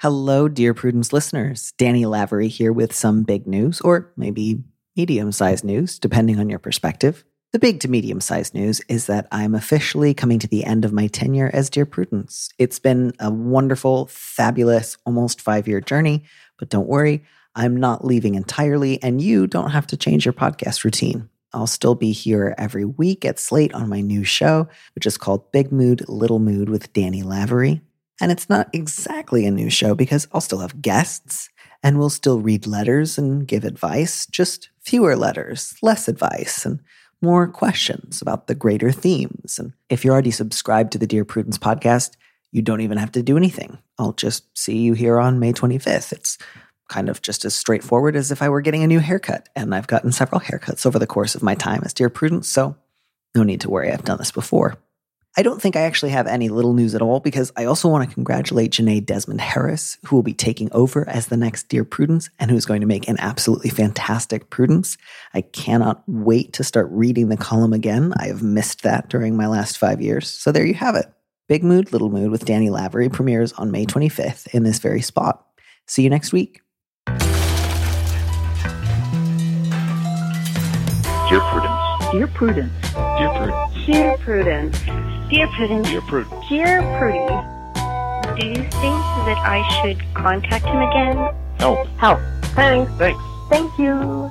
Hello, dear Prudence listeners. Danny Lavery here with some big news, or maybe medium sized news, depending on your perspective. The big to medium sized news is that I'm officially coming to the end of my tenure as Dear Prudence. It's been a wonderful, fabulous, almost five year journey, but don't worry, I'm not leaving entirely, and you don't have to change your podcast routine. I'll still be here every week at Slate on my new show, which is called Big Mood, Little Mood with Danny Lavery. And it's not exactly a new show because I'll still have guests and we'll still read letters and give advice, just fewer letters, less advice, and more questions about the greater themes. And if you're already subscribed to the Dear Prudence podcast, you don't even have to do anything. I'll just see you here on May 25th. It's kind of just as straightforward as if I were getting a new haircut. And I've gotten several haircuts over the course of my time as Dear Prudence, so no need to worry. I've done this before. I don't think I actually have any little news at all because I also want to congratulate Jenée Desmond Harris, who will be taking over as the next Dear Prudence and who's going to make an absolutely fantastic Prudence. I cannot wait to start reading the column again. I have missed that during my last five years. So there you have it. Big Mood, Little Mood with Danny Lavery premieres on May 25th in this very spot. See you next week. Dear Prudence. Dear Prudence. Dear Prudence. Dear Prudence. Dear Prudence. Dear Prudence. Dear Prudy. Do you think that I should contact him again? Help. Help. Thanks. Thanks. Thank you.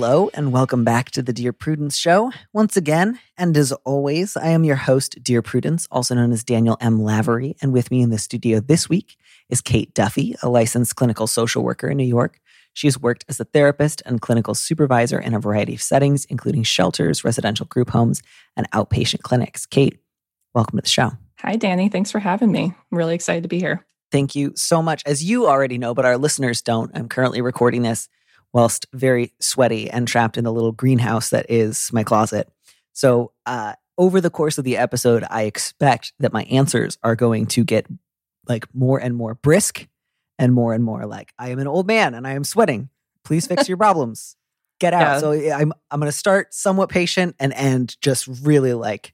Hello, and welcome back to the Dear Prudence Show. Once again, and as always, I am your host, Dear Prudence, also known as Daniel M. Lavery. And with me in the studio this week is Kate Duffy, a licensed clinical social worker in New York. She has worked as a therapist and clinical supervisor in a variety of settings, including shelters, residential group homes, and outpatient clinics. Kate, welcome to the show. Hi, Danny. Thanks for having me. I'm really excited to be here. Thank you so much. As you already know, but our listeners don't, I'm currently recording this whilst very sweaty and trapped in the little greenhouse that is my closet. So, uh, over the course of the episode, I expect that my answers are going to get like more and more brisk and more and more like, I am an old man and I am sweating. Please fix your problems. Get out. Yeah. So I'm I'm going to start somewhat patient and end just really like,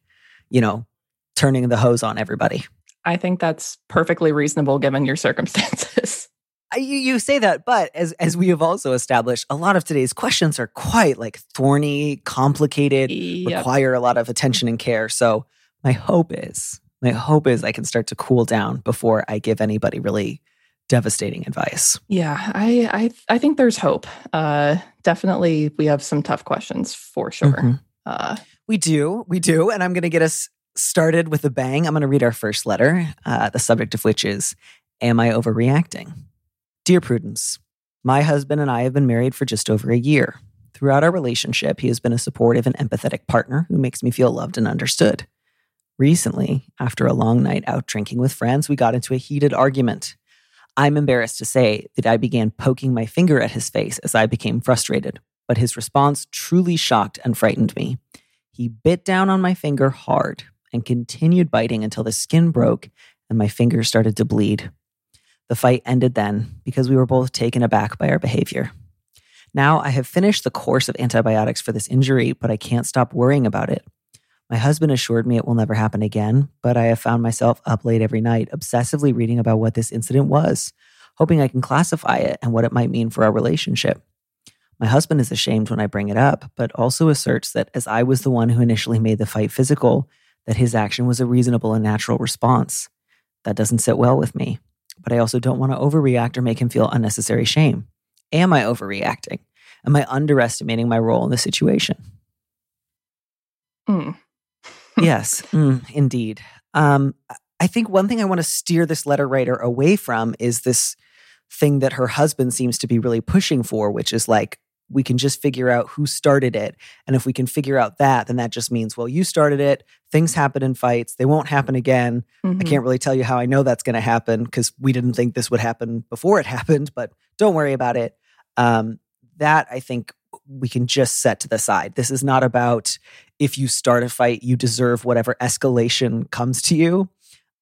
you know, turning the hose on everybody. I think that's perfectly reasonable given your circumstances. You, you say that, but as as we have also established, a lot of today's questions are quite like thorny, complicated, Yep. require a lot of attention and care. So my hope is, my hope is I can start to cool down before I give anybody really devastating advice. Yeah, I, I I think there's hope. Uh, definitely, we have some tough questions for sure. Mhm. Uh, We do, we do, and I'm going to get us started with a bang. I'm going to read our first letter, uh, the subject of which is, "Am I overreacting?" Dear Prudence, my husband and I have been married for just over a year. Throughout our relationship, he has been a supportive and empathetic partner who makes me feel loved and understood. Recently, after a long night out drinking with friends, we got into a heated argument. I'm embarrassed to say that I began poking my finger at his face as I became frustrated, but his response truly shocked and frightened me. He bit down on my finger hard and continued biting until the skin broke and my finger started to bleed. The fight ended then because we were both taken aback by our behavior. Now I have finished the course of antibiotics for this injury, but I can't stop worrying about it. My husband assured me it will never happen again, but I have found myself up late every night, obsessively reading about what this incident was, hoping I can classify it and what it might mean for our relationship. My husband is ashamed when I bring it up, but also asserts that as I was the one who initially made the fight physical, that his action was a reasonable and natural response. That doesn't sit well with me, but I also don't want to overreact or make him feel unnecessary shame. Am I overreacting? Am I underestimating my role in the situation? mm, yes, mm, indeed. Um, I think one thing I want to steer this letter writer away from is this thing that her husband seems to be really pushing for, which is like, we can just figure out who started it. And if we can figure out that, then that just means, well, you started it. Things happen in fights. They won't happen again. I mhm. can't really tell you how I know that's going to happen because we didn't think this would happen before it happened, but don't worry about it. Um, that I think we can just set to the side. This is not about if you start a fight, you deserve whatever escalation comes to you.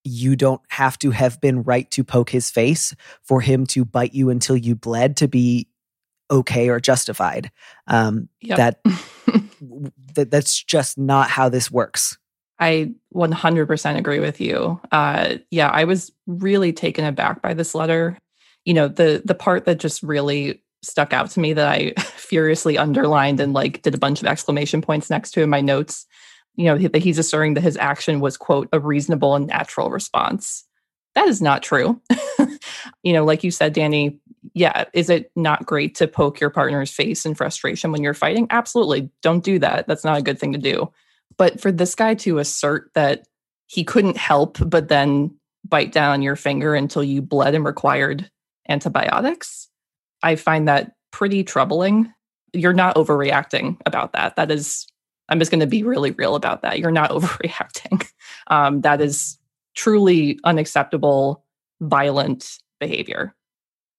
You don't have to have been right to poke his face for him to bite you until you bled to be okay or justified. Um, Yep. That that that's just not how this works. I 100% agree with you. Uh, yeah, I was really taken aback by this letter. You know, the the part that just really stuck out to me that I furiously underlined and like did a bunch of exclamation points next to in my notes. You know, that he's asserting that his action was quote a reasonable and natural response. That is not true. you know, like you said, Danny. Yeah, is it not great to poke your partner's face in frustration when you're fighting? Absolutely, don't do that. That's not a good thing to do. But for this guy to assert that he couldn't help but then bite down your finger until you bled and required antibiotics, I find that pretty troubling. You're not overreacting about that. That is, I'm just going to be really real about that. You're not overreacting. Um, that is truly unacceptable, violent behavior,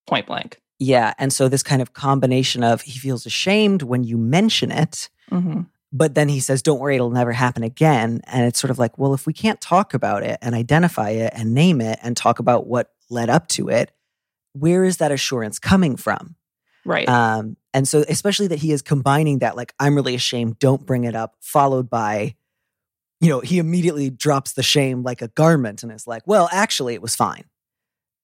point blank. Yeah, and so this kind of combination of he feels ashamed when you mention it, hmm but then he says, "Don't worry, it'll never happen again." And it's sort of like, well, if we can't talk about it and identify it and name it and talk about what led up to it, where is that assurance coming from? Right. Um, and so, especially that he is combining that, like, I'm really ashamed, don't bring it up, followed by, you know, he immediately drops the shame like a garment and is like, well, actually, it was fine.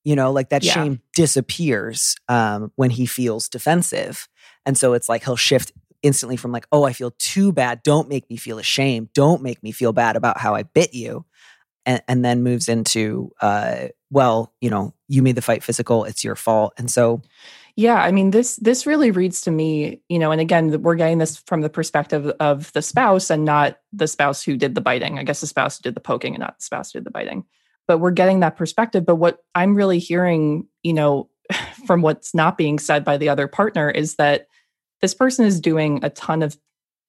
You know, like that Yeah. shame disappears um, when he feels defensive. And so it's like he'll shift instantly from like, oh, I feel too bad. Don't make me feel ashamed. Don't make me feel bad about how I bit you. And, and then moves into, uh, well, you know, you made the fight physical. It's your fault. And so, Yeah, I mean this this really reads to me, you know, and again, we're getting this from the perspective of the spouse and not the spouse who did the biting. I guess the spouse who did the poking and not the spouse who did the biting. But we're getting that perspective. But what I'm really hearing, you know, from what's not being said by the other partner is that this person is doing a ton of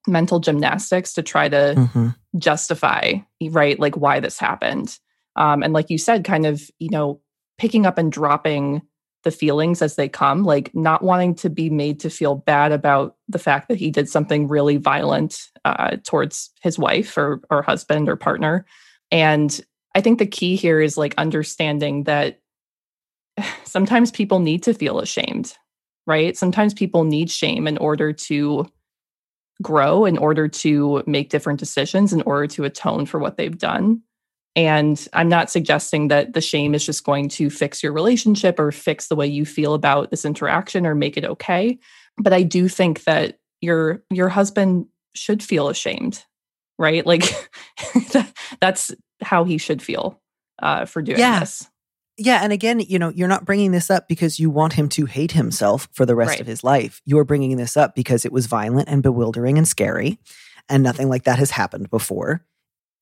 mental gymnastics to try to mhm. justify right like why this happened um and like you said kind of you know picking up and dropping the feelings as they come like not wanting to be made to feel bad about the fact that he did something really violent uh, towards his wife or or husband or partner and i think the key here is like understanding that sometimes people need to feel ashamed right? Sometimes people need shame in order to grow in order to make different decisions in order to atone for what they've done. And i'm not suggesting that the shame is just going to fix your relationship or fix the way you feel about this interaction or make it okay but i do think that your your husband should feel ashamed right? Like that's how he should feel uh, for doing Yeah. this Yeah, and again, you know, you're not bringing this up because you want him to hate himself for the rest Right. of his life. You are bringing this up because it was violent and bewildering and scary, and nothing like that has happened before.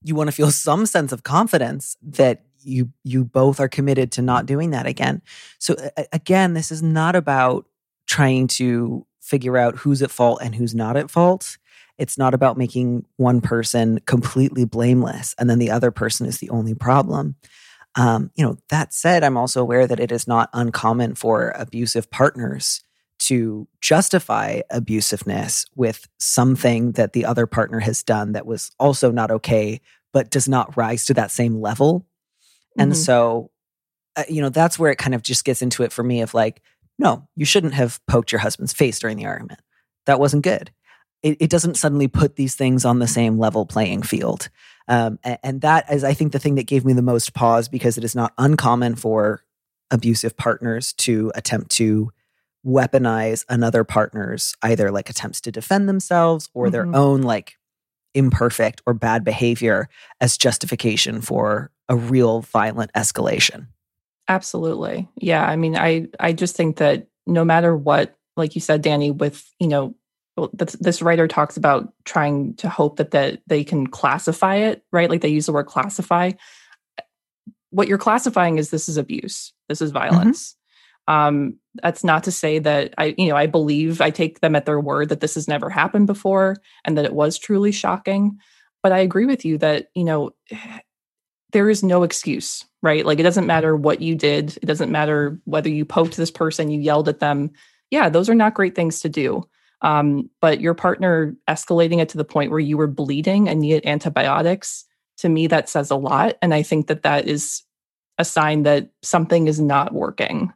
You want to feel some sense of confidence that you you both are committed to not doing that again. So a- again, this is not about trying to figure out who's at fault and who's not at fault. It's not about making one person completely blameless and then the other person is the only problem. Um, you know, that said, I'm also aware that it is not uncommon for abusive partners to justify abusiveness with something that the other partner has done that was also not okay, but does not rise to that same level. And Mhm. so, uh, you know, that's where it kind of just gets into it for me of like, no, you shouldn't have poked your husband's face during the argument. That wasn't good. It, it doesn't suddenly put these things on the same level playing field. Um, a- and, that is, I think, the thing that gave me the most pause because it is not uncommon for abusive partners to attempt to weaponize another partner's either like attempts to defend themselves or their Mhm. own like imperfect or bad behavior as justification for a real violent escalation. Absolutely. Yeah. I mean, I I just think that no matter what, like you said, Danny, with you know, well, this, this writer talks about trying to hope that that they can classify it, right? Like they use the word classify. What you're classifying is this is abuse. This is violence. Um, that's not to say that I, you know, I believe I take them at their word that this has never happened before and that it was truly shocking. But I agree with you that, you know, there is no excuse, right? Like it doesn't matter what you did. It doesn't matter whether you poked this person, you yelled at them. Yeah, those are not great things to do. Um, but your partner escalating it to the point where you were bleeding and needed antibiotics, to me, that says a lot. And I think that that is a sign that something is not working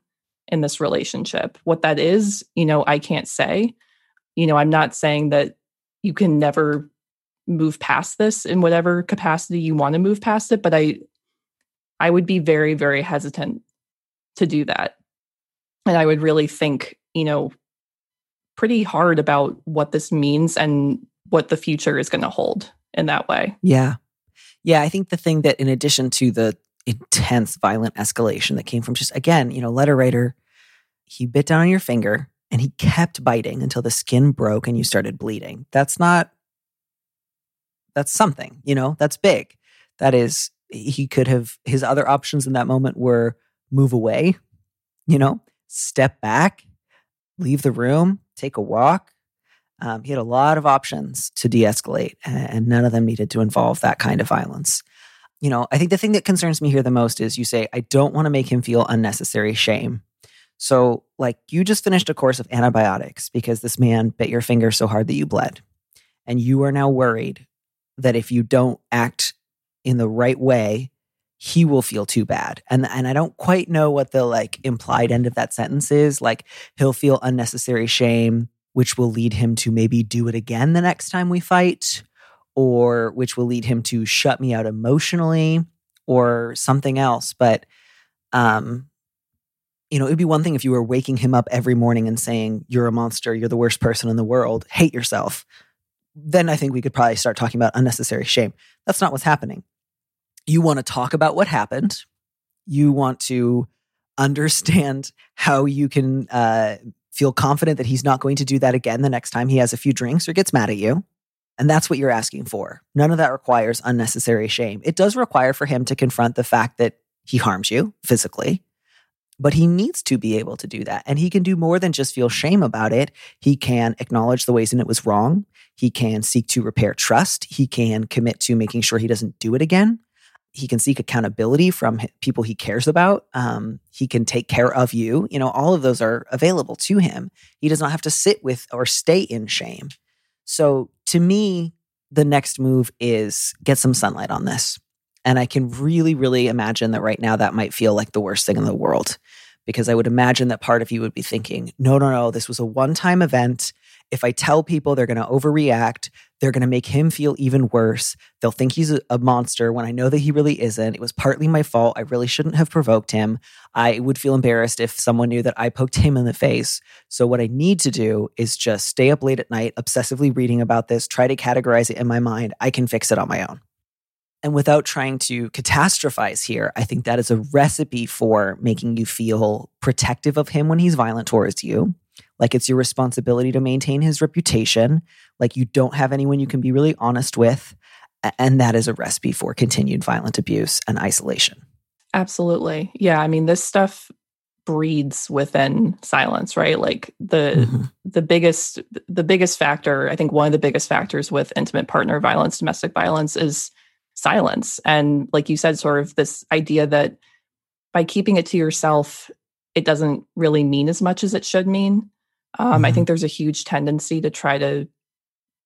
in this relationship. What that is, you know, I can't say. You know, I'm not saying that you can never move past this in whatever capacity you want to move past it, but I I would be very very hesitant to do that. And I would really think, you know, pretty hard about what this means and what the future is going to hold in that way. Yeah. Yeah, I think the thing that in addition to the intense violent escalation that came from just again, you know, letter writer, he bit down on your finger and he kept biting until the skin broke and you started bleeding. That's not that's something, you know, that's big. That is he could have his other options in that moment were move away, you know, step back, leave the room, take a walk. Um, he had a lot of options to de escalate, and none of them needed to involve that kind of violence. You know, I think the thing that concerns me here the most is you say, I don't want to make him feel unnecessary shame. So, like, you just finished a course of antibiotics because this man bit your finger so hard that you bled. And you are now worried that if you don't act in the right way, he will feel too bad. And and I don't quite know what the like implied end of that sentence is. Like he'll feel unnecessary shame, which will lead him to maybe do it again the next time we fight, or which will lead him to shut me out emotionally or something else. But um you know, it'd be one thing if you were waking him up every morning and saying, You're a monster, you're the worst person in the world, hate yourself. Then I think we could probably start talking about unnecessary shame. That's not what's happening you want to talk about what happened. You want to understand how you can uh, feel confident that he's not going to do that again the next time he has a few drinks or gets mad at you. And that's what you're asking for. None of that requires unnecessary shame. It does require for him to confront the fact that he harms you physically, but he needs to be able to do that. And he can do more than just feel shame about it. He can acknowledge the ways in it was wrong. He can seek to repair trust. He can commit to making sure he doesn't do it again he can seek accountability from people he cares about. Um, he can take care of you. You know, all of those are available to him. He does not have to sit with or stay in shame. So to me, the next move is get some sunlight on this. And I can really, really imagine that right now that might feel like the worst thing in the world because I would imagine that part of you would be thinking, no, no, no, this was a one time event. If I tell people they're going to overreact, they're going to make him feel even worse. They'll think he's a, monster when I know that he really isn't. It was partly my fault. I really shouldn't have provoked him. I would feel embarrassed if someone knew that I poked him in the face. So, what I need to do is just stay up late at night, obsessively reading about this, try to categorize it in my mind. I can fix it on my own. And without trying to catastrophize here, I think that is a recipe for making you feel protective of him when he's violent towards you like it's your responsibility to maintain his reputation. Like you don't have anyone you can be really honest with. And that is a recipe for continued violent abuse and isolation. Absolutely. Yeah. I mean, this stuff breeds within silence right like the mm-hmm. the biggest the biggest factor i think one of the biggest factors with intimate partner violence domestic violence is silence and like you said sort of this idea that by keeping it to yourself it doesn't really mean as much as it should mean um, mm-hmm. I think there's a huge tendency to try to,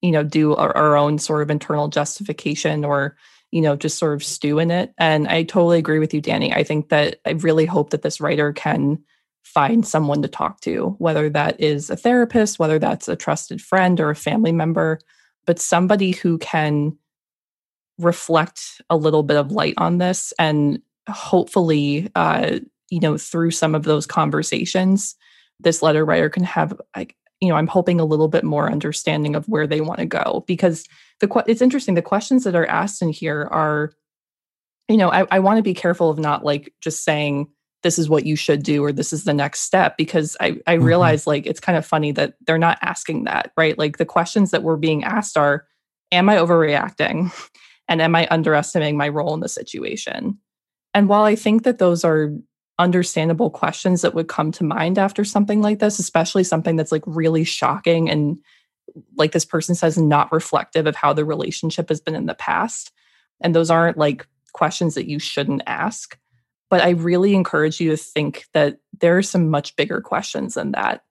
you know, do our, our, own sort of internal justification or, you know, just sort of stew in it. And I totally agree with you, Danny. I think that I really hope that this writer can find someone to talk to, whether that is a therapist, whether that's a trusted friend or a family member, but somebody who can reflect a little bit of light on this and hopefully, uh, you know, through some of those conversations, this letter writer can have like you know i'm hoping a little bit more understanding of where they want to go because the it's interesting the questions that are asked in here are you know i, I want to be careful of not like just saying this is what you should do or this is the next step because i i mm-hmm. realize like it's kind of funny that they're not asking that right? Like the questions that were being asked are am i overreacting? And am i underestimating my role in the situation? And while i think that those are understandable questions that would come to mind after something like this, especially something that's like really shocking and like this person says not reflective of how the relationship has been in the past. And those aren't like questions that you shouldn't ask. But I really encourage you to think that there are some much bigger questions than that.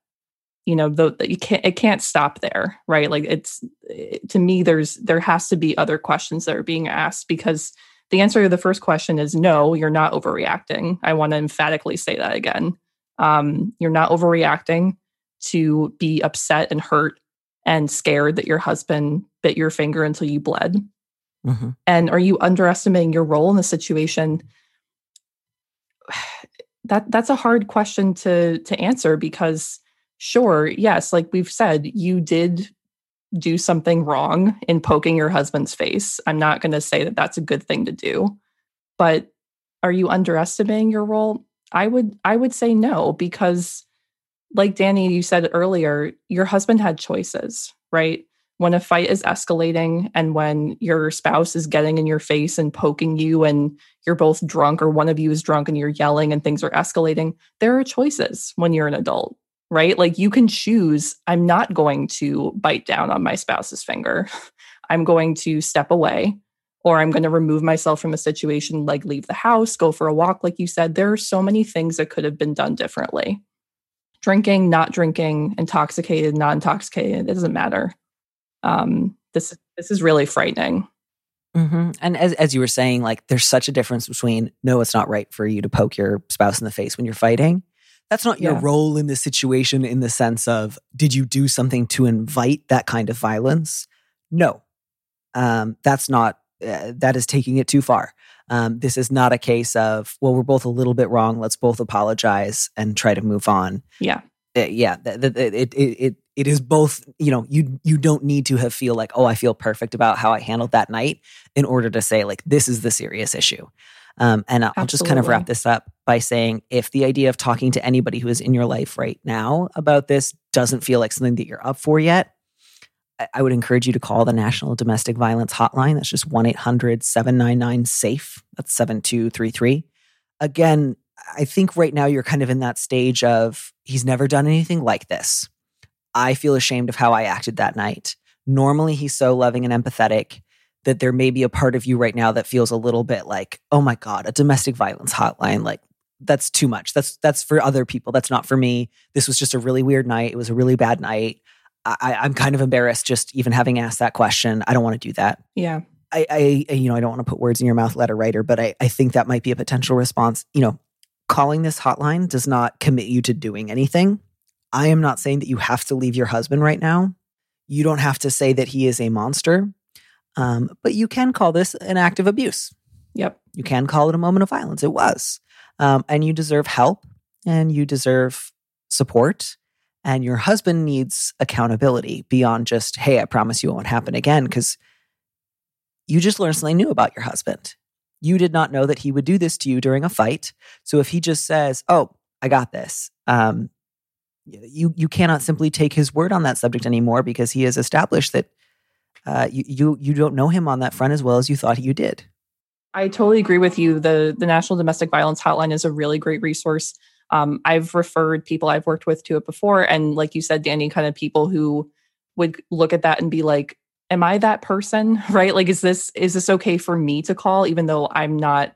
You know, that you can't it can't stop there, right? Like it's it, to me, there's there has to be other questions that are being asked because the answer to the first question is no, you're not overreacting. I want to emphatically say that again. Um, you're not overreacting to be upset and hurt and scared that your husband bit your finger until you bled. Mm-hmm. And are you underestimating your role in the situation? That that's a hard question to to answer because sure, yes, like we've said, you did do something wrong in poking your husband's face. I'm not going to say that that's a good thing to do. But are you underestimating your role? I would I would say no because like Danny you said earlier, your husband had choices, right? When a fight is escalating and when your spouse is getting in your face and poking you and you're both drunk or one of you is drunk and you're yelling and things are escalating, there are choices when you're an adult, right? Like you can choose I'm not going to bite down on my spouse's finger. I'm going to step away or I'm going to remove myself from a situation like leave the house, go for a walk, like you said. There are so many things that could have been done differently. Drinking, not drinking, intoxicated, not intoxicated, it doesn't matter. Um, this this is really frightening. Mm-hmm. And as as you were saying, like there's such a difference between no, it's not right for you to poke your spouse in the face when you're fighting. That's not your Yeah. role in the situation in the sense of did you do something to invite that kind of violence? No, um, that's not. Uh, that is taking it too far. Um, this is not a case of well, we're both a little bit wrong. Let's both apologize and try to move on. Yeah. Uh, yeah, th- th- it, it it it is both. You know, you you don't need to have feel like oh, I feel perfect about how I handled that night in order to say like this is the serious issue. Um, and I'll I'll just kind of wrap this up by saying if the idea of talking to anybody who is in your life right now about this doesn't feel like something that you're up for yet, I- I would encourage you to call the National Domestic Violence Hotline. That's just 1 800 799 SAFE. That's 7233. Again, I think right now you're kind of in that stage of he's never done anything like this. I feel ashamed of how I acted that night. Normally, he's so loving and empathetic that there may be a part of you right now that feels a little bit like, oh my God, a domestic violence hotline. Like, that's too much. That's that's for other people. That's not for me. This was just a really weird night. It was a really bad night. I, I'm kind of embarrassed just even having asked that question. I don't want to do that. Yeah. I, I, you know, I don't want to put words in your mouth, letter writer, but I, I think that might be a potential response. You know, calling this hotline does not commit you to doing anything. I am not saying that you have to leave your husband right now. You don't have to say that he is a monster, um, but you can call this an act of abuse. Yep. You can call it a moment of violence. It was. Um, and you deserve help and you deserve support. And your husband needs accountability beyond just, hey, I promise you it won't happen again. Because you just learned something new about your husband. You did not know that he would do this to you during a fight. So if he just says, oh, I got this, um, you, you cannot simply take his word on that subject anymore because he has established that uh, you, you, you don't know him on that front as well as you thought you did. I totally agree with you. The the National Domestic Violence Hotline is a really great resource. Um, I've referred people I've worked with to it before, and like you said, Danny, kind of people who would look at that and be like, "Am I that person? Right? Like, is this is this okay for me to call, even though I'm not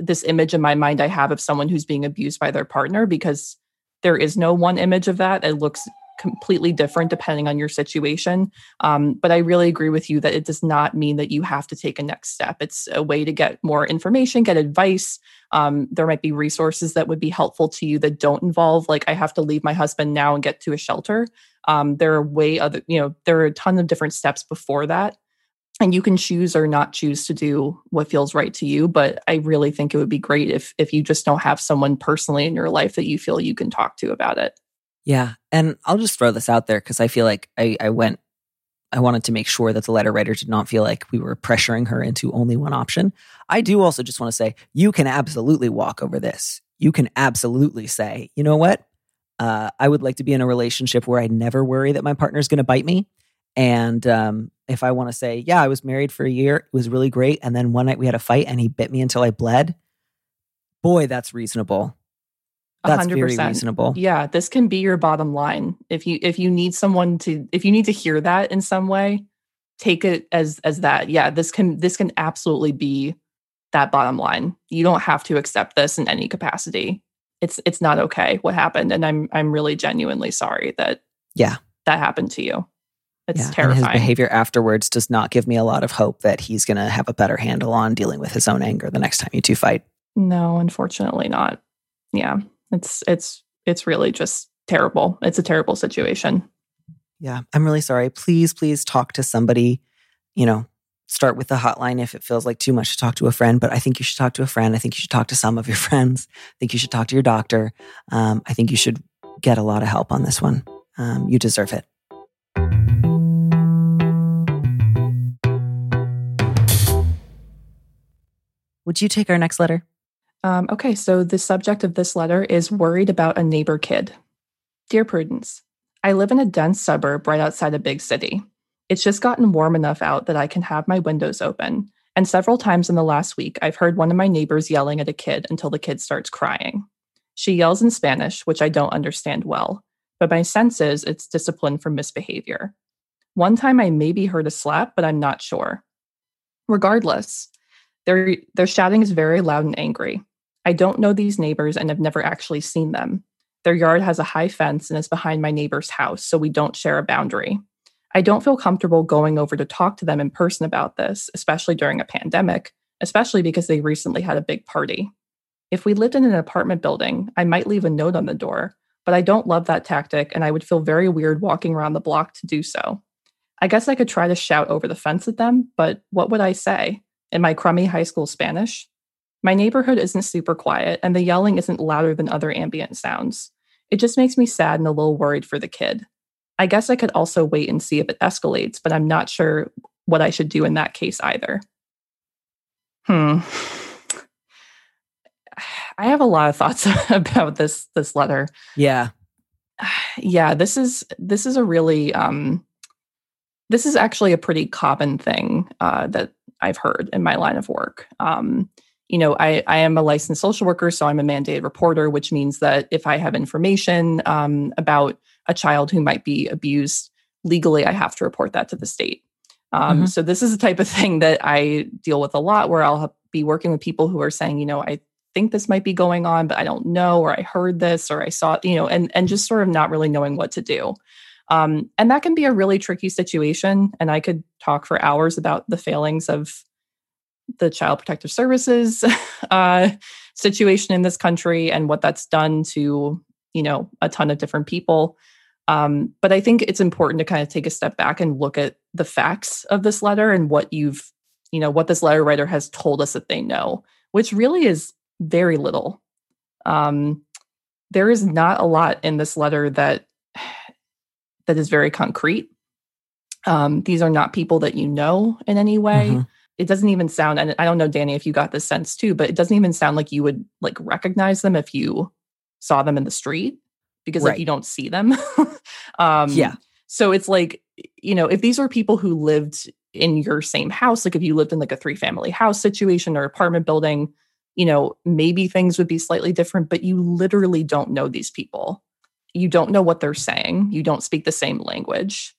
this image in my mind I have of someone who's being abused by their partner? Because there is no one image of that. It looks completely different depending on your situation. Um, but I really agree with you that it does not mean that you have to take a next step. It's a way to get more information, get advice. Um, there might be resources that would be helpful to you that don't involve like I have to leave my husband now and get to a shelter. Um, there are way other, you know, there are a ton of different steps before that. And you can choose or not choose to do what feels right to you. But I really think it would be great if if you just don't have someone personally in your life that you feel you can talk to about it. Yeah. And I'll just throw this out there because I feel like I, I went, I wanted to make sure that the letter writer did not feel like we were pressuring her into only one option. I do also just want to say you can absolutely walk over this. You can absolutely say, you know what? Uh, I would like to be in a relationship where I never worry that my partner's going to bite me. And um, if I want to say, yeah, I was married for a year, it was really great. And then one night we had a fight and he bit me until I bled. Boy, that's reasonable. That's hundred very percent. reasonable. Yeah, this can be your bottom line. If you if you need someone to if you need to hear that in some way, take it as as that. Yeah, this can this can absolutely be that bottom line. You don't have to accept this in any capacity. It's it's not okay what happened and I'm I'm really genuinely sorry that Yeah. that happened to you. It's yeah, terrifying. his behavior afterwards does not give me a lot of hope that he's going to have a better handle on dealing with his own anger the next time you two fight. No, unfortunately not. Yeah. It's it's it's really just terrible. It's a terrible situation. Yeah, I'm really sorry. Please, please talk to somebody. You know, start with the hotline if it feels like too much to talk to a friend. But I think you should talk to a friend. I think you should talk to some of your friends. I think you should talk to your doctor. Um, I think you should get a lot of help on this one. Um, you deserve it. Would you take our next letter? Um, okay, so the subject of this letter is worried about a neighbor kid. Dear Prudence, I live in a dense suburb right outside a big city. It's just gotten warm enough out that I can have my windows open. And several times in the last week, I've heard one of my neighbors yelling at a kid until the kid starts crying. She yells in Spanish, which I don't understand well, but my sense is it's discipline for misbehavior. One time I maybe heard a slap, but I'm not sure. Regardless, their, their shouting is very loud and angry. I don't know these neighbors and have never actually seen them. Their yard has a high fence and is behind my neighbor's house, so we don't share a boundary. I don't feel comfortable going over to talk to them in person about this, especially during a pandemic, especially because they recently had a big party. If we lived in an apartment building, I might leave a note on the door, but I don't love that tactic and I would feel very weird walking around the block to do so. I guess I could try to shout over the fence at them, but what would I say? In my crummy high school Spanish? My neighborhood isn't super quiet, and the yelling isn't louder than other ambient sounds. It just makes me sad and a little worried for the kid. I guess I could also wait and see if it escalates, but I'm not sure what I should do in that case either. Hmm. I have a lot of thoughts about this this letter. Yeah. Yeah, this is this is a really um this is actually a pretty common thing uh, that I've heard in my line of work. Um, you know, I, I am a licensed social worker, so I'm a mandated reporter, which means that if I have information um, about a child who might be abused legally, I have to report that to the state. Um, mm-hmm. So this is the type of thing that I deal with a lot, where I'll be working with people who are saying, you know, I think this might be going on, but I don't know, or I heard this, or I saw, you know, and and just sort of not really knowing what to do. Um, and that can be a really tricky situation. And I could talk for hours about the failings of the Child Protective Services uh, situation in this country and what that's done to you know a ton of different people. Um, but I think it's important to kind of take a step back and look at the facts of this letter and what you've you know what this letter writer has told us that they know, which really is very little. Um, there is not a lot in this letter that that is very concrete. Um, these are not people that you know in any way. Mm-hmm it doesn't even sound and i don't know danny if you got this sense too but it doesn't even sound like you would like recognize them if you saw them in the street because right. like you don't see them um yeah. so it's like you know if these are people who lived in your same house like if you lived in like a three family house situation or apartment building you know maybe things would be slightly different but you literally don't know these people. You don't know what they're saying. You don't speak the same language.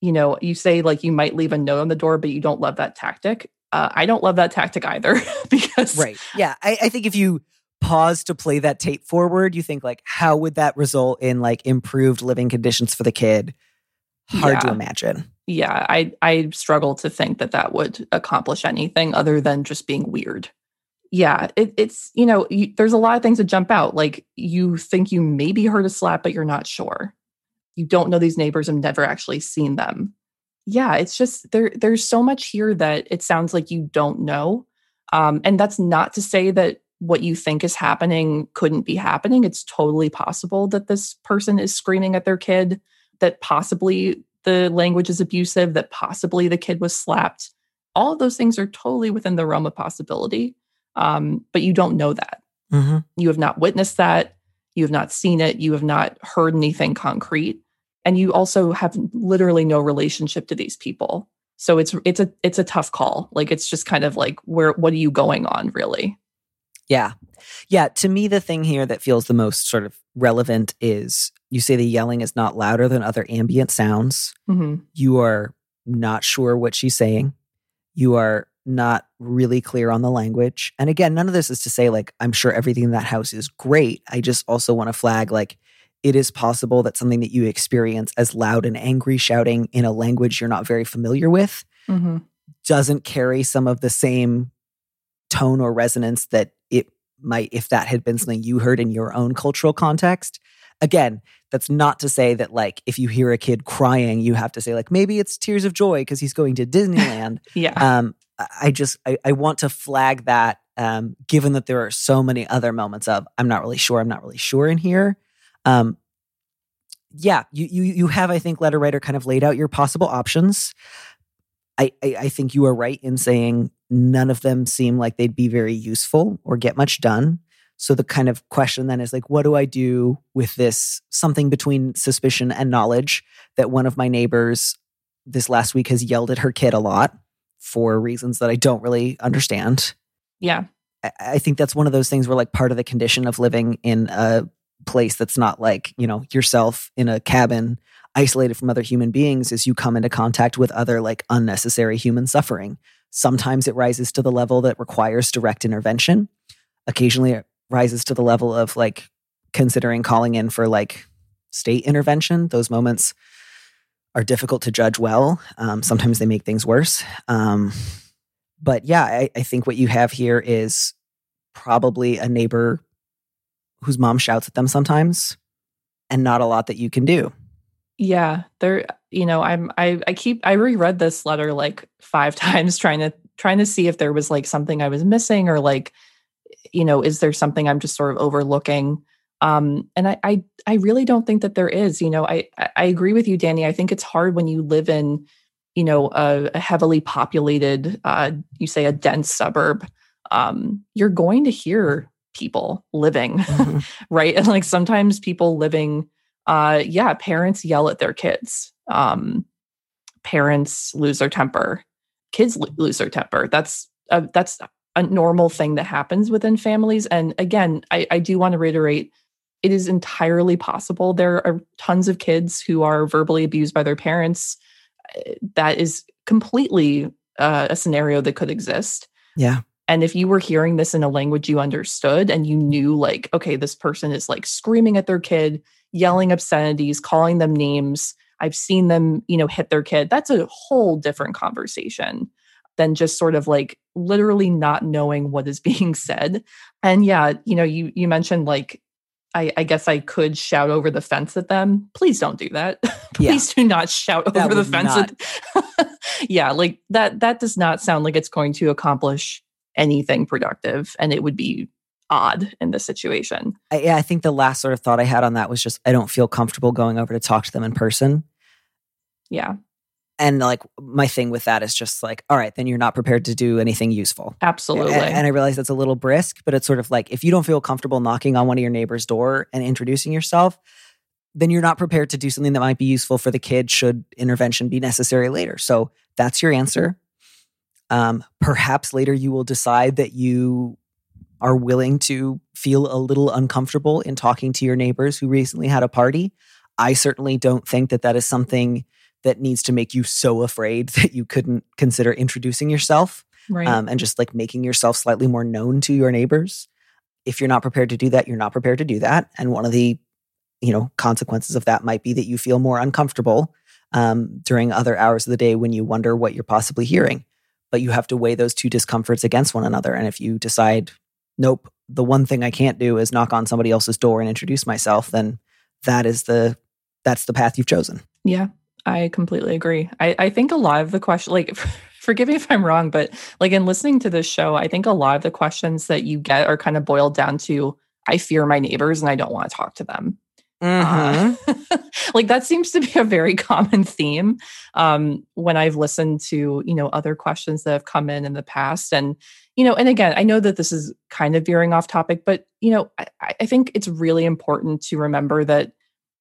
You know you say like you might leave a note on the door but you don't love that tactic uh, I don't love that tactic either because right. Yeah, I, I think if you pause to play that tape forward, you think like, how would that result in like improved living conditions for the kid? Hard yeah. to imagine. Yeah, I I struggle to think that that would accomplish anything other than just being weird. Yeah, it, it's you know you, there's a lot of things that jump out. Like you think you maybe heard a slap, but you're not sure. You don't know these neighbors and never actually seen them yeah, it's just there there's so much here that it sounds like you don't know. Um, and that's not to say that what you think is happening couldn't be happening. It's totally possible that this person is screaming at their kid, that possibly the language is abusive, that possibly the kid was slapped. All of those things are totally within the realm of possibility. Um, but you don't know that. Mm-hmm. You have not witnessed that. You have not seen it. You have not heard anything concrete and you also have literally no relationship to these people. So it's it's a it's a tough call. Like it's just kind of like where what are you going on really? Yeah. Yeah to me the thing here that feels the most sort of relevant is you say the yelling is not louder than other ambient sounds. Mm-hmm. you are not sure what she's saying. You are not really clear on the language. And again none of this is to say like i'm sure everything in that house is great. I just also want to flag like it is possible that something that you experience as loud and angry shouting in a language you're not very familiar with mm-hmm. doesn't carry some of the same tone or resonance that it might if that had been something you heard in your own cultural context. Again, that's not to say that like if you hear a kid crying, you have to say like maybe it's tears of joy because he's going to Disneyland. Yeah. um, I- I just I, I want to flag that um, given that there are so many other moments of I'm not really sure, I'm not really sure in here. Um, yeah, you you you have I think letter writer kind of laid out your possible options. I, I I think you are right in saying none of them seem like they'd be very useful or get much done. So the kind of question then is like, what do I do with this something between suspicion and knowledge that one of my neighbors this last week has yelled at her kid a lot for reasons that I don't really understand. yeah. I- I think that's one of those things where like part of the condition of living in a place that's not like, you know, yourself in a cabin isolated from other human beings is you come into contact with other like unnecessary human suffering. Sometimes it rises to the level that requires direct intervention. Occasionally it rises to the level of like considering calling in for like state intervention. Those moments are difficult to judge well. Um, sometimes they make things worse. Um, but yeah, I, I think what you have here is probably a neighbor whose mom shouts at them sometimes and not a lot that you can do. Yeah, there you know, I'm I I keep I reread this letter like 5 times trying to trying to see if there was like something I was missing or like you know, is there something I'm just sort of overlooking? Um and I I I really don't think that there is, you know. I I agree with you Danny. I think it's hard when you live in you know a, a heavily populated uh you say a dense suburb um you're going to hear people living Mhm. right? And like sometimes people living uh yeah parents yell at their kids um parents lose their temper kids lo- lose their temper. That's a, that's a normal thing that happens within families. And again i, I do want to reiterate it is entirely possible there are tons of kids who are verbally abused by their parents. Uh, that is completely uh, a scenario that could exist. Yeah. And if you were hearing this in a language you understood and you knew, like, okay, this person is like screaming at their kid, yelling obscenities, calling them names, I've seen them, you know, hit their kid, that's a whole different conversation than just sort of like literally not knowing what is being said. And yeah, you know, you you mentioned like I, I guess I could shout over the fence at them. Please don't do that. Yeah. Please do not shout That over the fence. At, yeah, like that. That does not sound like it's going to accomplish anything productive, and it would be odd in this situation. I, yeah, I think the last sort of thought I had on that was just I don't feel comfortable going over to talk to them in person. Yeah, And like my thing with that is just like, all right, then you're not prepared to do anything useful. absolutely. And, and I realize that's a little brisk, but it's sort of like if you don't feel comfortable knocking on one of your neighbor's door and introducing yourself, then you're not prepared to do something that might be useful for the kid should intervention be necessary later. So that's your answer. Um, perhaps later you will decide that you are willing to feel a little uncomfortable in talking to your neighbors who recently had a party. I certainly don't think that that is something that needs to make you so afraid that you couldn't consider introducing yourself right. um, and just like making yourself slightly more known to your neighbors. If you're not prepared to do that, you're not prepared to do that. And one of the, you know, consequences of that might be that you feel more uncomfortable um, during other hours of the day when you wonder what you're possibly hearing. But you have to weigh those two discomforts against one another. And if you decide, nope, the one thing I can't do is knock on somebody else's door and introduce myself, then that is the that's the path you've chosen. Yeah, I completely agree. I, I think a lot of the question, like, forgive me if I'm wrong, but like in listening to this show, I think a lot of the questions that you get are kind of boiled down to I fear my neighbors and I don't want to talk to them. Uh, like that seems to be a very common theme um, when I've listened to you know other questions that have come in in the past, and you know, and again, I know that this is kind of veering off topic, but you know, I, I think it's really important to remember that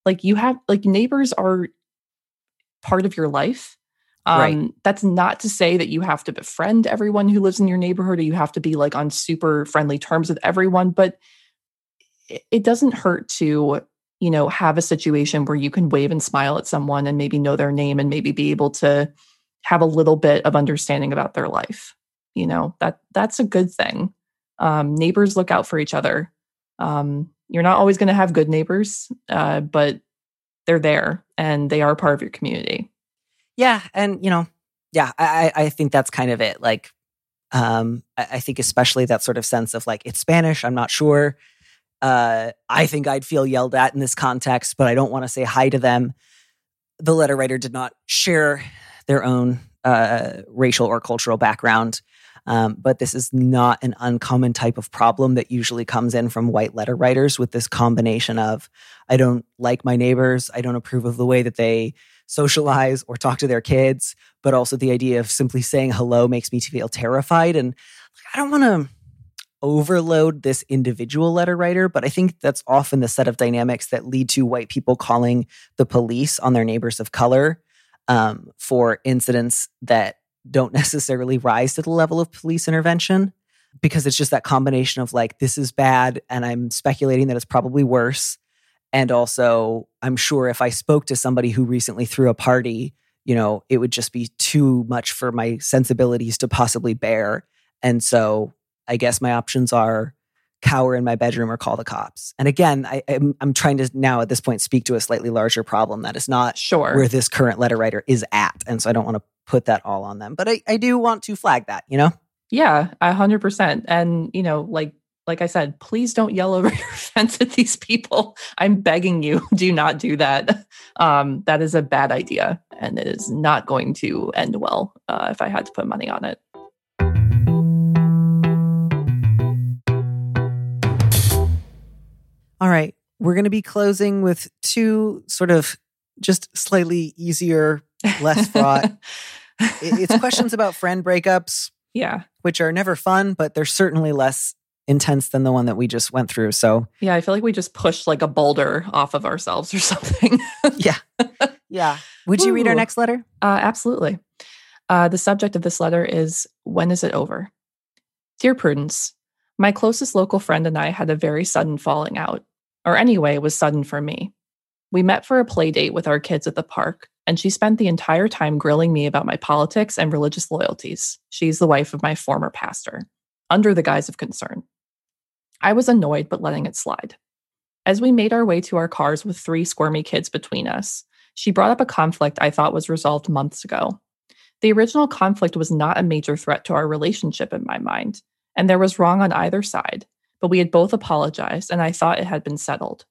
like you have like neighbors are part of your life. Um, Right. That's not to say that you have to befriend everyone who lives in your neighborhood or you have to be like on super friendly terms with everyone, but it, it doesn't hurt to, you know, have a situation where you can wave and smile at someone and maybe know their name and maybe be able to have a little bit of understanding about their life. You know, that that's a good thing. Um, neighbors look out for each other. Um, you're not always going to have good neighbors, uh, but they're there and they are part of your community. Yeah, and you know, yeah, I I think that's kind of it. Like Um, I, I think especially that sort of sense of like it's Spanish. I'm not sure. Uh, I think I'd feel yelled at in this context, but I don't want to say hi to them. The letter writer did not share their own uh, racial or cultural background. Um, but this is not an uncommon type of problem that usually comes in from white letter writers with this combination of I don't like my neighbors, I don't approve of the way that they socialize or talk to their kids, but also the idea of simply saying hello makes me feel terrified. And I don't want to overload this individual letter writer, but I think that's often the set of dynamics that lead to white people calling the police on their neighbors of color um, for incidents that don't necessarily rise to the level of police intervention because it's just that combination of like, this is bad, and I'm speculating that it's probably worse. And also, I'm sure if I spoke to somebody who recently threw a party, you know, it would just be too much for my sensibilities to possibly bear. And so I guess my options are cower in my bedroom or call the cops. And again, I, am I'm trying to now at this point speak to a slightly larger problem that is not sure where this current letter writer is at. And so I don't want to put that all on them, but I, I do want to flag that, you know? Yeah, a hundred percent. And you know, like like I said, please don't yell over your fence at these people. I'm begging you, do not do that. Um, that is a bad idea, and it is not going to end well. Uh, if I had to put money on it. All right. We're going to be closing with two sort of just slightly easier, less fraught. it's questions about friend breakups. Yeah. Which are never fun, but they're certainly less intense than the one that we just went through. So, yeah, I feel like we just pushed like a boulder off of ourselves or something. yeah. Yeah. Would you read our next letter? Uh, absolutely. Uh, the subject of this letter is When is it over? Dear Prudence, my closest local friend and I had a very sudden falling out or anyway, was sudden for me. We met for a play date with our kids at the park, and she spent the entire time grilling me about my politics and religious loyalties. She's the wife of my former pastor, under the guise of concern. I was annoyed, but letting it slide. As we made our way to our cars with three squirmy kids between us, she brought up a conflict I thought was resolved months ago. The original conflict was not a major threat to our relationship in my mind, and there was wrong on either side, but we had both apologized and I thought it had been settled.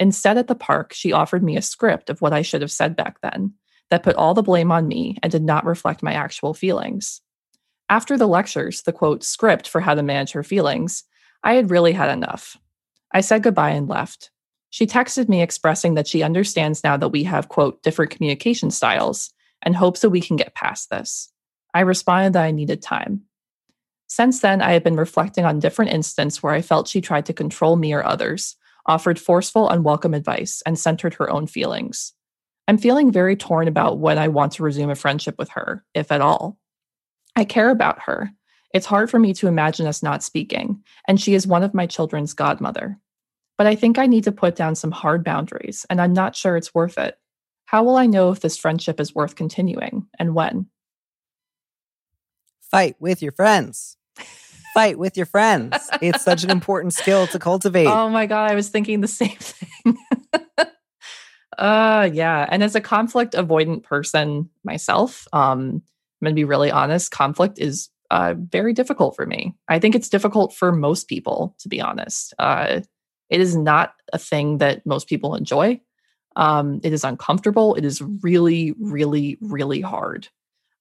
Instead, at the park, she offered me a script of what I should have said back then that put all the blame on me and did not reflect my actual feelings. After the lectures, the quote script for how to manage her feelings, I had really had enough. I said goodbye and left. She texted me expressing that she understands now that we have, quote, different communication styles and hopes that we can get past this. I responded that I needed time. Since then, I have been reflecting on different instances where I felt she tried to control me or others, offered forceful, unwelcome advice, and centered her own feelings. I'm feeling very torn about when I want to resume a friendship with her, if at all. I care about her. It's hard for me to imagine us not speaking, and she is one of my children's godmother. But I think I need to put down some hard boundaries, and I'm not sure it's worth it. How will I know if this friendship is worth continuing, and when? Fight with your friends fight with your friends. It's such an important skill to cultivate. Oh my God, I was thinking the same thing. uh yeah. And as a conflict avoidant person myself, um, I'm gonna be really honest, conflict is uh very difficult for me. I think it's difficult for most people, to be honest. Uh it is not a thing that most people enjoy. Um, it is uncomfortable. It is really, really, really hard.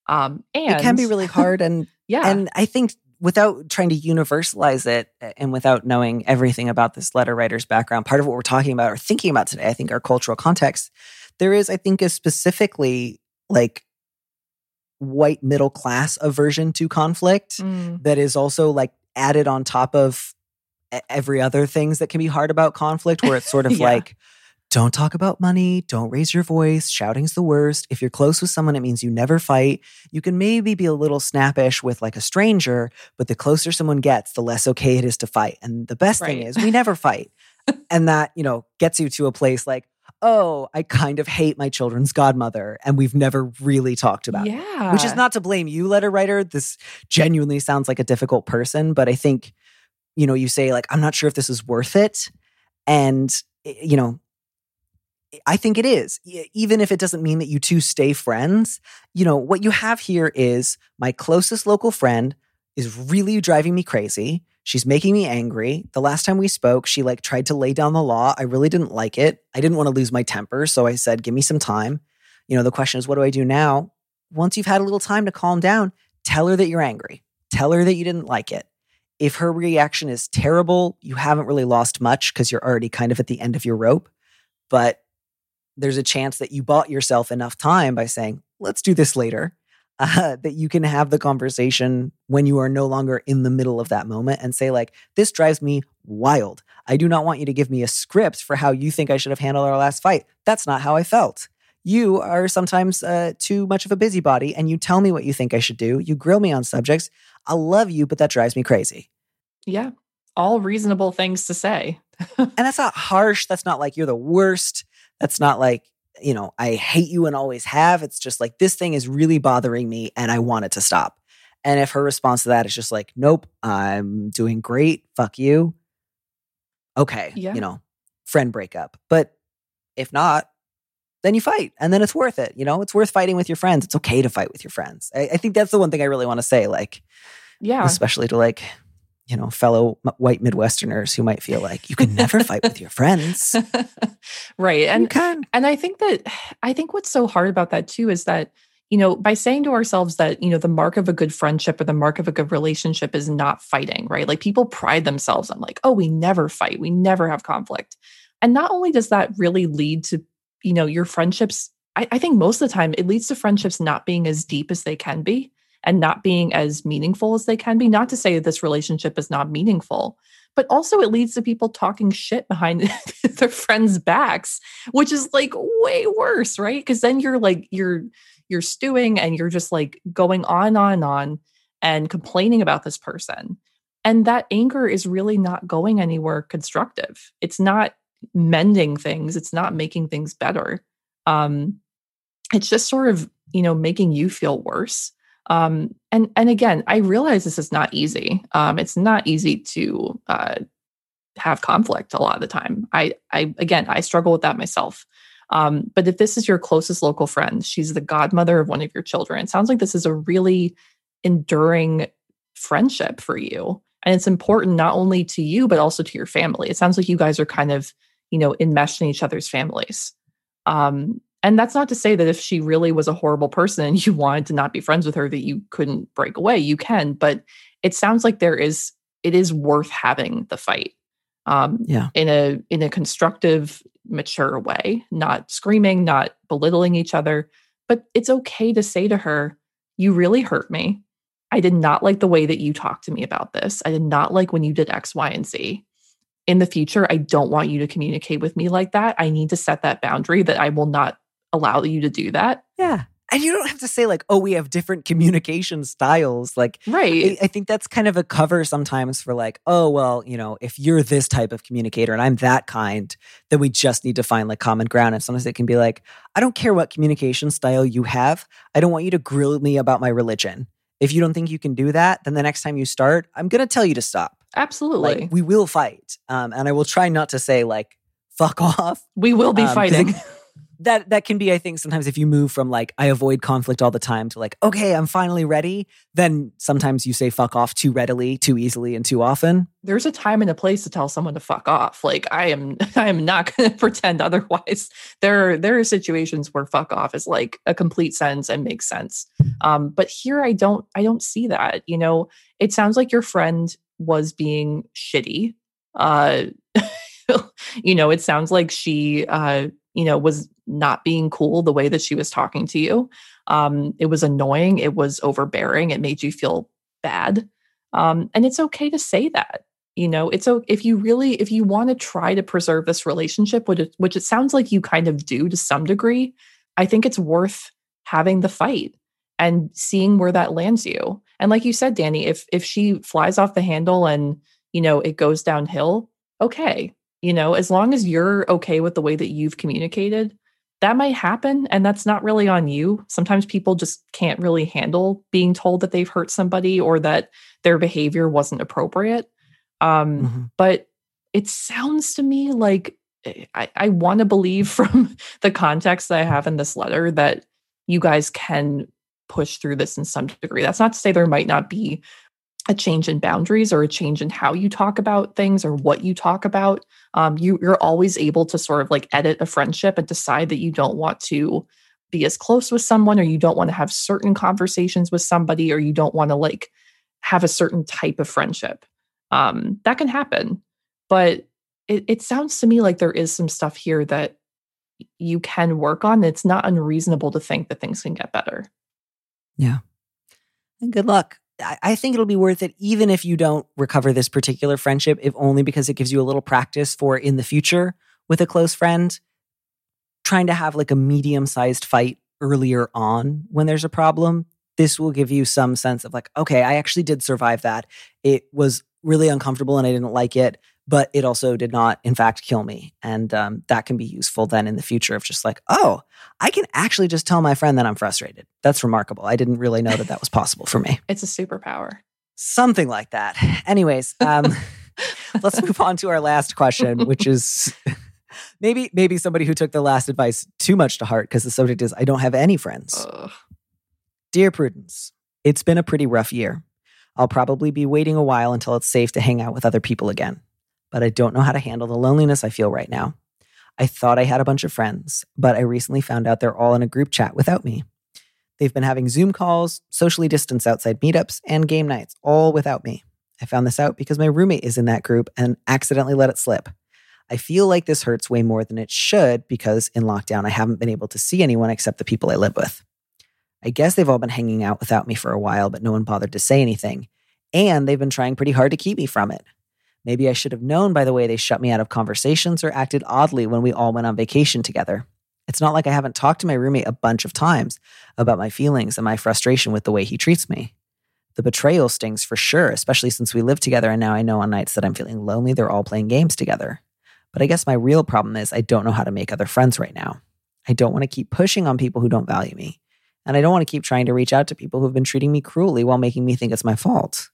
Um, and it can be really hard. And yeah, and I think without trying to universalize it and without knowing everything about this letter writer's background, part of what we're talking about or thinking about today, I think our cultural context, there is, I think, a specifically like white middle class aversion to conflict mm. that is also like added on top of every other things that can be hard about conflict, where it's sort of yeah. like, don't talk about money. Don't raise your voice. Shouting's the worst. If you're close with someone, it means you never fight. You can maybe be a little snappish with like a stranger, but the closer someone gets, the less okay it is to fight. And the best right. thing is we never fight. and that, you know, gets you to a place like, oh, I kind of hate my children's godmother. And we've never really talked about yeah. it. Which is not to blame you, letter writer. This genuinely sounds like a difficult person, but I think, you know, you say, like, I'm not sure if this is worth it. And, eh, you know, I think it is. Even if it doesn't mean that you two stay friends, you know, what you have here is my closest local friend is really driving me crazy. She's making me angry. The last time we spoke, she like tried to lay down the law. I really didn't like it. I didn't want to lose my temper, so I said, "Give me some time." You know, the question is, what do I do now? Once you've had a little time to calm down, tell her that you're angry. Tell her that you didn't like it. If her reaction is terrible, you haven't really lost much because you're already kind of at the end of your rope. But there's a chance that you bought yourself enough time by saying, let's do this later, uh, that you can have the conversation when you are no longer in the middle of that moment and say, like, this drives me wild. I do not want you to give me a script for how you think I should have handled our last fight. That's not how I felt. You are sometimes uh, too much of a busybody and you tell me what you think I should do. You grill me on subjects. I love you, but that drives me crazy. Yeah. All reasonable things to say. and that's not harsh. That's not like you're the worst. That's not like, you know, I hate you and always have. It's just like, this thing is really bothering me and I want it to stop. And if her response to that is just like, nope, I'm doing great. Fuck you. Okay. Yeah. You know, friend breakup. But if not, then you fight and then it's worth it. You know, it's worth fighting with your friends. It's okay to fight with your friends. I, I think that's the one thing I really want to say. Like, Yeah. especially to like, you know, fellow white Midwesterners who might feel like you can never fight with your friends. right. And can. and I think that I think what's so hard about that too is that you know by saying to ourselves that you know the mark of a good friendship or the mark of a good relationship is not fighting right like people pride themselves on like oh we never fight we never have conflict and not only does that really lead to you know your friendships I, I think most of the time it leads to friendships not being as deep as they can be and not being as meaningful as they can be not to say that this relationship is not meaningful but also it leads to people talking shit behind their friends' backs, which is like way worse, right? Because then you're like you're you're stewing and you're just like going on on and on and complaining about this person. And that anger is really not going anywhere constructive. It's not mending things, it's not making things better. Um it's just sort of, you know, making you feel worse um and and again i realize this is not easy. Um it's not easy to uh have conflict a lot of the time. I i again i struggle with that myself. Um but if this is your closest local friend she's the godmother of one of your children it sounds like this is a really enduring friendship for you. And it's important not only to you but also to your family. It sounds like you guys are kind of you know enmeshed in each other's families. Um and that's not to say that if she really was a horrible person and you wanted to not be friends with her that you couldn't break away. You can but it sounds like there is it is worth having the fight um Yeah. in a in a constructive mature way not screaming not belittling each other. But it's okay to say to her you really hurt me. I did not like the way that you talked to me about this. I did not like when you did x y and z. In the future i don't want you to communicate with me like that. I need to set that boundary that i will not allow you to do that. Yeah. And you don't have to say, like, oh, we have different communication styles. Like, Right. I, I think that's kind of a cover sometimes for, like, oh, well, you know, if you're this type of communicator and I'm that kind, then we just need to find like common ground. And sometimes it can be like, I don't care what communication style you have. I don't want you to grill me about my religion. If you don't think you can do that, then the next time you start, I'm going to tell you to stop. Absolutely. Like, we will fight. Um, and I will try not to say, like, fuck off. we will be Um, fighting. that that can be i think sometimes if you move from like i avoid conflict all the time to like okay i'm finally ready then sometimes you say fuck off too readily too easily and too often There's a time and a place to tell someone to fuck off. Like I am I am not going to pretend otherwise. There are there are situations where fuck off is like a complete sentence and makes sense. Um but here I don't I don't see that. You know, it sounds like your friend was being shitty. Uh you know, it sounds like she uh you know was not being cool the way that she was talking to you. Um it was annoying, it was overbearing, it made you feel bad. Um and it's okay to say that. You know, it's so if you really if you want to try to preserve this relationship which it, which it sounds like you kind of do to some degree, I think it's worth having the fight and seeing where that lands you. And like you said Danny, if if she flies off the handle and, you know, it goes downhill, okay. You know, as long as you're okay with the way that you've communicated, that might happen and that's not really on you. Sometimes people just can't really handle being told that they've hurt somebody or that their behavior wasn't appropriate. Um, Mhm. but it sounds to me like eh, I, I want to believe from the context that I have in this letter that you guys can push through this in some degree. That's not to say there might not be a change in boundaries or a change in how you talk about things or what you talk about. Um, you, you're always able to sort of like edit a friendship and decide that you don't want to be as close with someone or you don't want to have certain conversations with somebody or you don't want to like have a certain type of friendship. Um, that can happen. But it, it sounds to me like there is some stuff here that you can work on. It's not unreasonable to think that things can get better. Yeah. And good luck. I, think it'll be worth it, even if you don't recover this particular friendship, if only because it gives you a little practice for in the future with a close friend, trying to have like a medium sized fight earlier on when there's a problem. This will give you some sense of like, okay, I actually did survive that. It was really uncomfortable and I didn't like it but it also did not, in fact, kill me. And um, that can be useful then in the future of just like, oh, I can actually just tell my friend that I'm frustrated. That's remarkable. I didn't really know that that was possible for me. It's a superpower. Something like that. Anyways, um, let's move on to our last question, which is maybe maybe somebody who took the last advice too much to heart because the subject is I don't have any friends. Ugh. Dear Prudence, it's been a pretty rough year. I'll probably be waiting a while until it's safe to hang out with other people again but I don't know how to handle the loneliness I feel right now. I thought I had a bunch of friends, but I recently found out they're all in a group chat without me. They've been having Zoom calls, socially distanced outside meetups, and game nights, all without me. I found this out because my roommate is in that group and accidentally let it slip. I feel like this hurts way more than it should because in lockdown, I haven't been able to see anyone except the people I live with. I guess they've all been hanging out without me for a while, but no one bothered to say anything. And they've been trying pretty hard to keep me from it. Maybe I should have known by the way they shut me out of conversations or acted oddly when we all went on vacation together. It's not like I haven't talked to my roommate a bunch of times about my feelings and my frustration with the way he treats me. The betrayal stings for sure, especially since we live together and now I know on nights that I'm feeling lonely, they're all playing games together. But I guess my real problem is I don't know how to make other friends right now. I don't want to keep pushing on people who don't value me. And I don't want to keep trying to reach out to people who've been treating me cruelly while making me think it's my fault.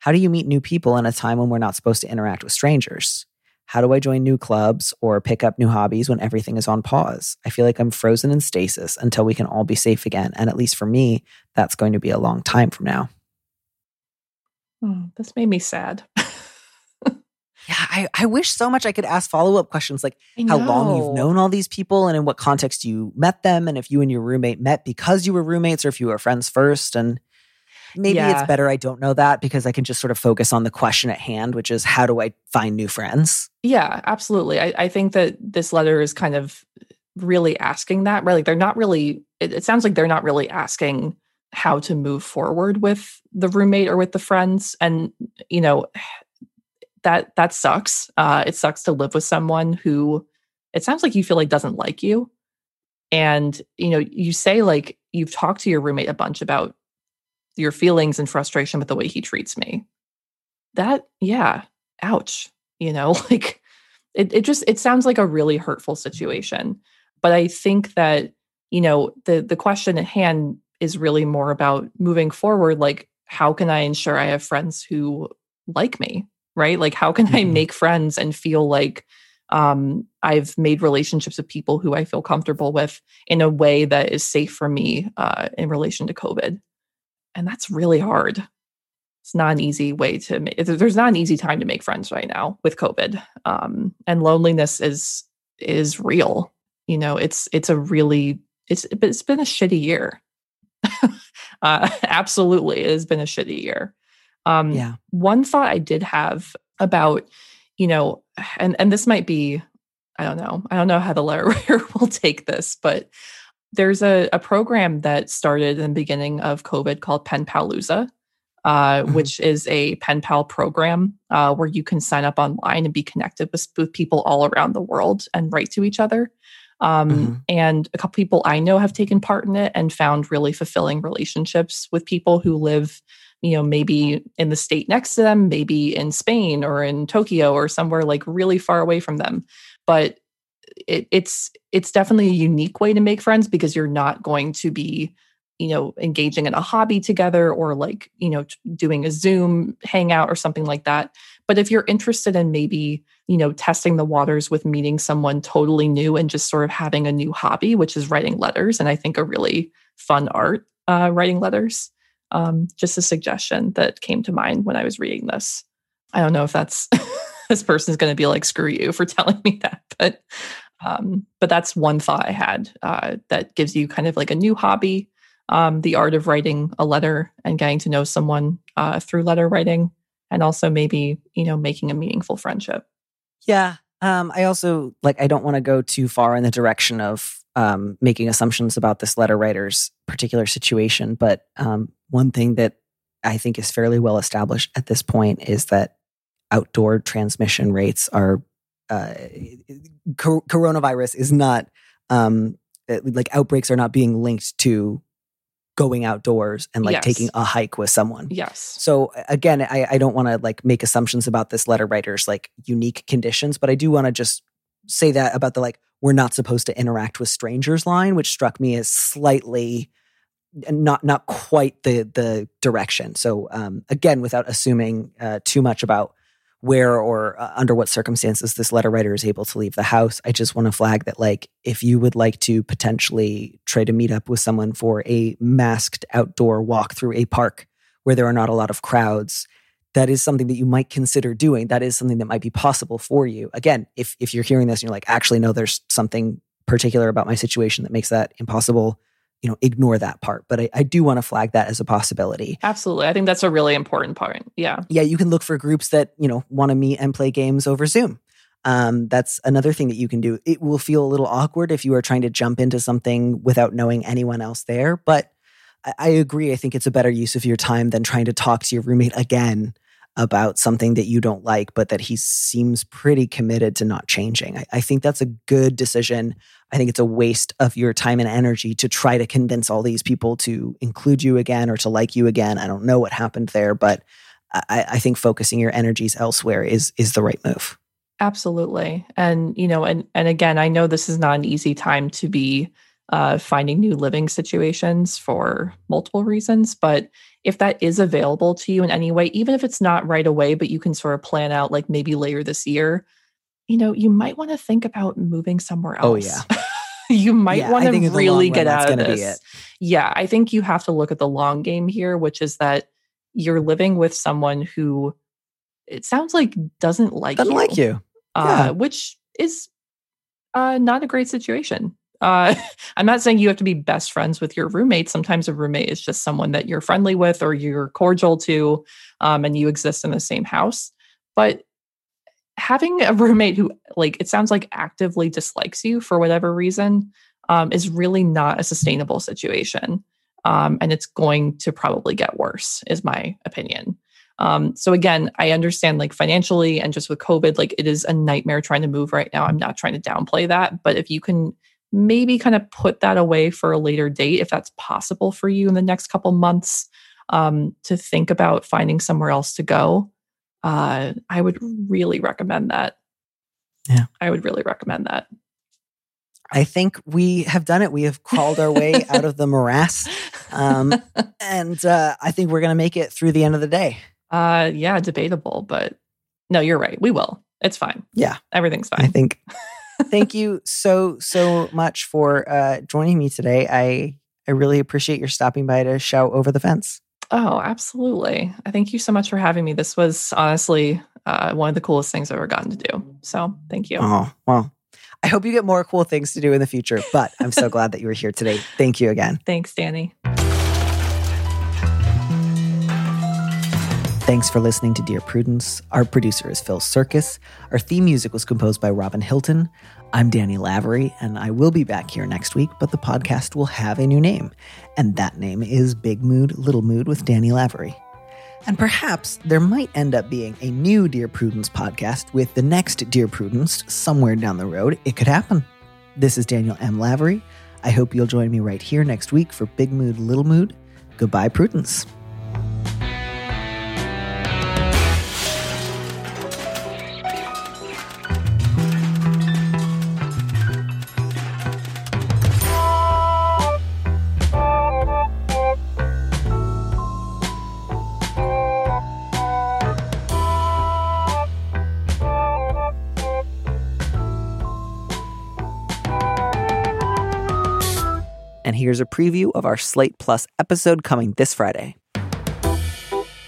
How do you meet new people in a time when we're not supposed to interact with strangers? How do I join new clubs or pick up new hobbies when everything is on pause? I feel like I'm frozen in stasis until we can all be safe again. And at least for me, that's going to be a long time from now. Oh, this made me sad. yeah, I, I wish so much I could ask follow up questions like how long you've known all these people and in what context you met them, and if you and your roommate met because you were roommates or if you were friends first. And Maybe yeah. it's better I don't know that because I can just sort of focus on the question at hand, which is how do I find new friends? Yeah, absolutely. I, I think that this letter is kind of really asking that, right? Like they're not really, it, it sounds like they're not really asking how to move forward with the roommate or with the friends. And, you know, that that sucks. Uh, it sucks to live with someone who it sounds like you feel like doesn't like you. And, you know, you say like you've talked to your roommate a bunch about your feelings and frustration with the way he treats me. That, yeah, ouch. You know, like it, it just it sounds like a really hurtful situation. But I think that, you know, the the question at hand is really more about moving forward, like how can I ensure I have friends who like me? Right? Like how can mm-hmm. I make friends and feel like um, I've made relationships with people who I feel comfortable with in a way that is safe for me uh, in relation to COVID and that's really hard. It's not an easy way to make there's not an easy time to make friends right now with covid um, and loneliness is is real. You know it's it's a really it's it's been a shitty year. Uh, absolutely it has been a shitty year. Um, yeah. one thought i did have about you know and and this might be i don't know i don't know how the letter writer will take this but there's a, a program that started in the beginning of COVID called Pen Palooza, uh, mm-hmm. which is a pen pal program uh, where you can sign up online and be connected with, with people all around the world and write to each other. Um, mm-hmm. And a couple people I know have taken part in it and found really fulfilling relationships with people who live, you know, maybe in the state next to them, maybe in Spain or in Tokyo or somewhere like really far away from them. But it, it's it's definitely a unique way to make friends because you're not going to be you know engaging in a hobby together or like you know doing a zoom hangout or something like that but if you're interested in maybe you know testing the waters with meeting someone totally new and just sort of having a new hobby which is writing letters and i think a really fun art uh, writing letters Um, just a suggestion that came to mind when I was reading this. I don't know if that's this person's going to be like, screw you for telling me that, but um, but that's one thought I had uh, that gives you kind of like a new hobby, um, the art of writing a letter and getting to know someone uh, through letter writing, and also maybe you know making a meaningful friendship. Yeah. Um, I also like I don't want to go too far in the direction of um, making assumptions about this letter writer's particular situation, but um, one thing that I think is fairly well established at this point is that outdoor transmission rates are uh, co- coronavirus is not um, uh, like outbreaks are not being linked to going outdoors and like Yes. taking a hike with someone. Yes. So again, I, I don't want to like make assumptions about this letter writer's like unique conditions, but I do want to just say that about the like we're not supposed to interact with strangers line, which struck me as slightly not not quite the the direction. So um, again, without assuming uh, too much about where or uh, under what circumstances this letter writer is able to leave the house, I just want to flag that like if you would like to potentially try to meet up with someone for a masked outdoor walk through a park where there are not a lot of crowds that is something that you might consider doing. That is something that might be possible for you. Again if if you're hearing this and you're like actually no there's something particular about my situation that makes that impossible you know ignore that part but i, I do want to flag that as a possibility Absolutely. I think that's a really important part. Yeah. yeah you can look for groups that you know want to meet and play games over zoom um, that's another thing that you can do it will feel a little awkward if you are trying to jump into something without knowing anyone else there but I, I agree i think it's a better use of your time than trying to talk to your roommate again about something that you don't like but that he seems pretty committed to not changing I, I think that's a good decision i think it's a waste of your time and energy to try to convince all these people to include you again or to like you again i don't know what happened there but I, I think focusing your energies elsewhere is is the right move. Absolutely. And you know, and and again, I know this is not an easy time to be uh, finding new living situations for multiple reasons, but if that is available to you in any way, even if it's not right away, but you can sort of plan out like maybe later this year, you know, you might want to think about moving somewhere else. Oh, yeah. you might Yeah, want to really get out of this. Yeah, I think you have to look at the long game here, which is that you're living with someone who it sounds like doesn't like Doesn't you like you. uh, Yeah. which is uh, not a great situation. Uh, I'm not saying you have to be best friends with your roommate. Sometimes a roommate is just someone that you're friendly with or you're cordial to, um, and you exist in the same house. But having a roommate who, like, it sounds like actively dislikes you for whatever reason um, is really not a sustainable situation. Um, and it's going to probably get worse, is my opinion. Um, so again, I understand like financially and just with COVID, like it is a nightmare trying to move right now. I'm not trying to downplay that, but if you can maybe kind of put that away for a later date, if that's possible for you in the next couple months, um, to think about finding somewhere else to go, uh, I would really recommend that. Yeah. I would really recommend that. I think we have done it. We have crawled our way out of the morass. Um, and uh, I think we're going to make it through the end of the day. uh, yeah, debatable, but no, you're right. We will. It's fine. Yeah. Everything's fine. I think. Thank you so so much for uh, joining me today. I I really appreciate your stopping by to shout over the fence. Oh, absolutely. I thank you so much for having me. This was honestly uh, one of the coolest things I've ever gotten to do. So thank you. Oh well, I hope you get more cool things to do in the future. But I'm so glad that you were here today. Thank you again. Thanks, Danny. Thanks for listening to Dear Prudence. Our producer is Phil Surkis. Our theme music was composed by Robin Hilton. I'm Danny Lavery, and I will be back here next week, but the podcast will have a new name. And that name is Big Mood, Little Mood with Danny Lavery. And perhaps there might end up being a new Dear Prudence podcast with the next Dear Prudence somewhere down the road. It could happen. This is Daniel M. Lavery. I hope you'll join me right here next week for Big Mood, Little Mood. Goodbye, Prudence. Of our Slate Plus episode coming this Friday.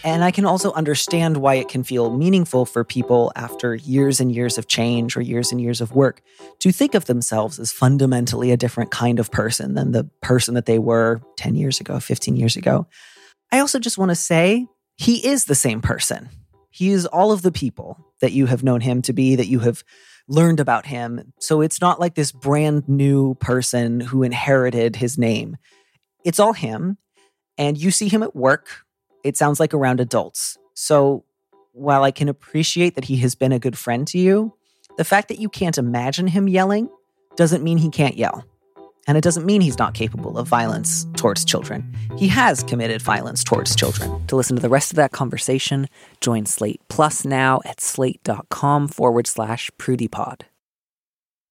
And I can also understand why it can feel meaningful for people after years and years of change or years and years of work to think of themselves as fundamentally a different kind of person than the person that they were 10 years ago, 15 years ago. I also just want to say he is the same person. He is all of the people that you have known him to be, that you have learned about him. So it's not like this brand new person who inherited his name. It's all him. And you see him at work it sounds like around adults. So while I can appreciate that he has been a good friend to you, the fact that you can't imagine him yelling doesn't mean he can't yell. And it doesn't mean he's not capable of violence towards children. He has committed violence towards children. To listen to the rest of that conversation, join Slate Plus now at slate.com forward slash prudypod.